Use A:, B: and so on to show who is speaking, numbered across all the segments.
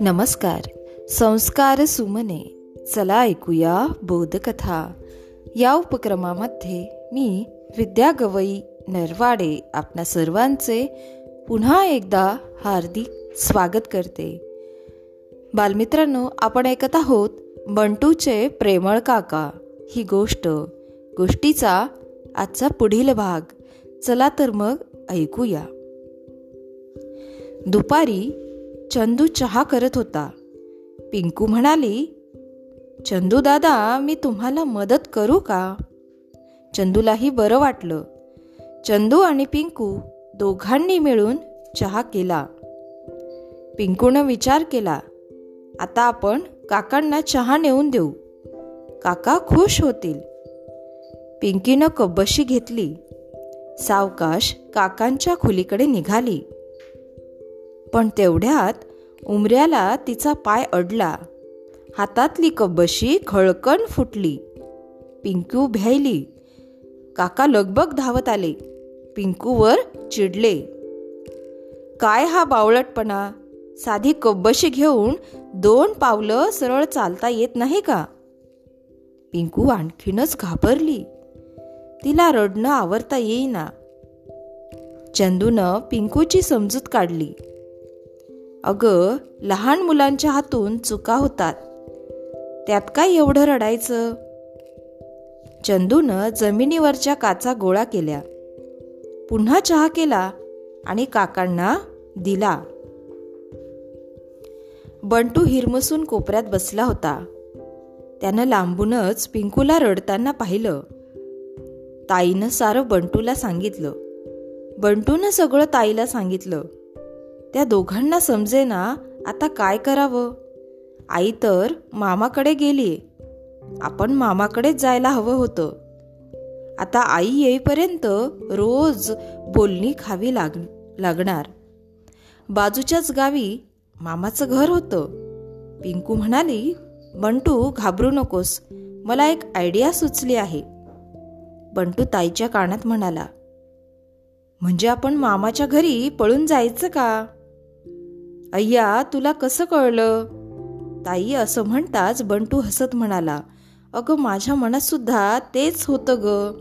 A: नमस्कार. संस्कार सुमने. चला ऐकूया बोधकथा. या उपक्रमामध्ये मी विद्या गवई नरवाडे आपल्या सर्वांचे पुन्हा एकदा हार्दिक स्वागत करते. बालमित्रांनो आपण ऐकत आहोत बंटूचे प्रेमळ काका. ही गोष्ट गोष्टीचा आजचा पुढील भाग. चला तर मग ऐकूया. दुपारी चंदू चहा करत होता. पिंकू म्हणाली चंदू दादा मी तुम्हाला मदत करू का? चंदूलाही बरं वाटलं. चंदू आणि पिंकू दोघांनी मिळून चहा केला. पिंकूनं विचार केला आता आपण काकांना चहा नेऊन देऊ. काका खुश होतील. पिंकीनं कब्बशी घेतली. सावकाश काकांच्या खोलीकडे निघाली. पण तेवढ्यात उमऱ्याला तिचा पाय अडला. हातातली कब्बशी खळकण फुटली. पिंकू भ्यायली. काका लगबग धावत आले. पिंकूवर चिडले. काय हा बावळटपणा? साधी कब्बशी घेऊन दोन पावलं सरळ चालता येत नाही का? पिंकू आणखीनच घाबरली. तिला रडणं आवरता येईना. चंदूनं पिंकूची समजूत काढली. अगं लहान मुलांच्या हातून चुका होतात. त्यात काय एवढं रडायचं? चंदूनं जमिनीवरच्या काचा गोळा केल्या. पुन्हा चहा केला आणि काकांना दिला. बंटू हिरमसून कोपऱ्यात बसला होता. त्यानं लांबूनच पिंकूला रडताना पाहिलं. ताईनं सारं बंटूला सांगितलं. बंटूनं सगळं ताईला सांगितलं. त्या दोघांना समजेना आता काय करावं? आई तर मामाकडे गेली आपण मामाकडेच जायला हवं होतं. आता आई येईपर्यंत रोज बोलणी खावी लाग लागणार. बाजूच्याच गावी मामाचं घर होतं. पिंकू म्हणाली बंटू घाबरू नकोस. मला एक आयडिया सुचली आहे. बंटू ताईच्या कानात म्हणाला म्हणजे आपण मामाच्या घरी पळून जायचं का? अय्या तुला कसं कळलं? ताई असं म्हणताच बंटू हसत म्हणाला अगं माझ्या मनात सुद्धा तेच होतं ग.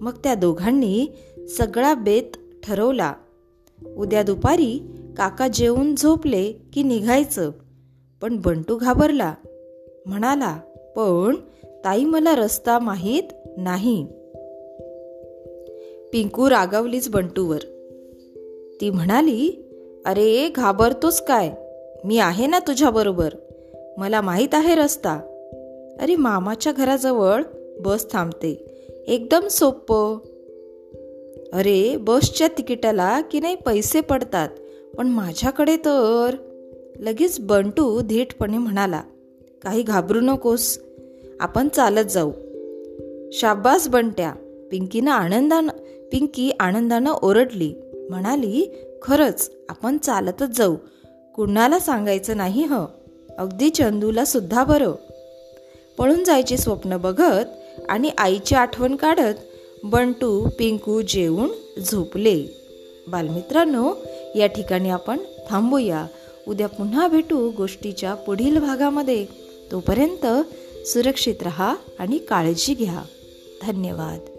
A: मग त्या दोघांनी सगळा बेत ठरवला. उद्या दुपारी काका जेवून झोपले की निघायचं पण बंटू घाबरला. म्हणाला पण ताई मला रस्ता माहीत नाही. पिंकू रागावलीच बंटूवर. ती म्हणाली अरे घाबरतोस काय? मी आहे ना तुझ्याबरोबर मला माहीत आहे रस्ता. अरे मामाच्या घराजवळ बस थांबते. एकदम सोपं अरे बसच्या तिकिटाला की नाही पैसे पडतात पण माझ्याकडे तर. लगेच बंटू धीटपणे म्हणाला काही घाबरू नकोस. आपण चालत जाऊ. शाब्बास बंट्या पिंकीनं आनंदानं पिंकी आनंदानं ओरडली. म्हणाली खरंच आपण चालतच जाऊ. कुणाला सांगायचं नाही ह? अगदी चंदूला सुद्धा बरं. पळून जायचे स्वप्न बघत आणि आईची आठवण काढत बंटू पिंकू जेवून झोपले. बालमित्रांनो या ठिकाणी आपण थांबूया. उद्या पुन्हा भेटू गोष्टीच्या पुढील भागामध्ये. तोपर्यंत सुरक्षित रहा आणि काळजी घ्या. धन्यवाद.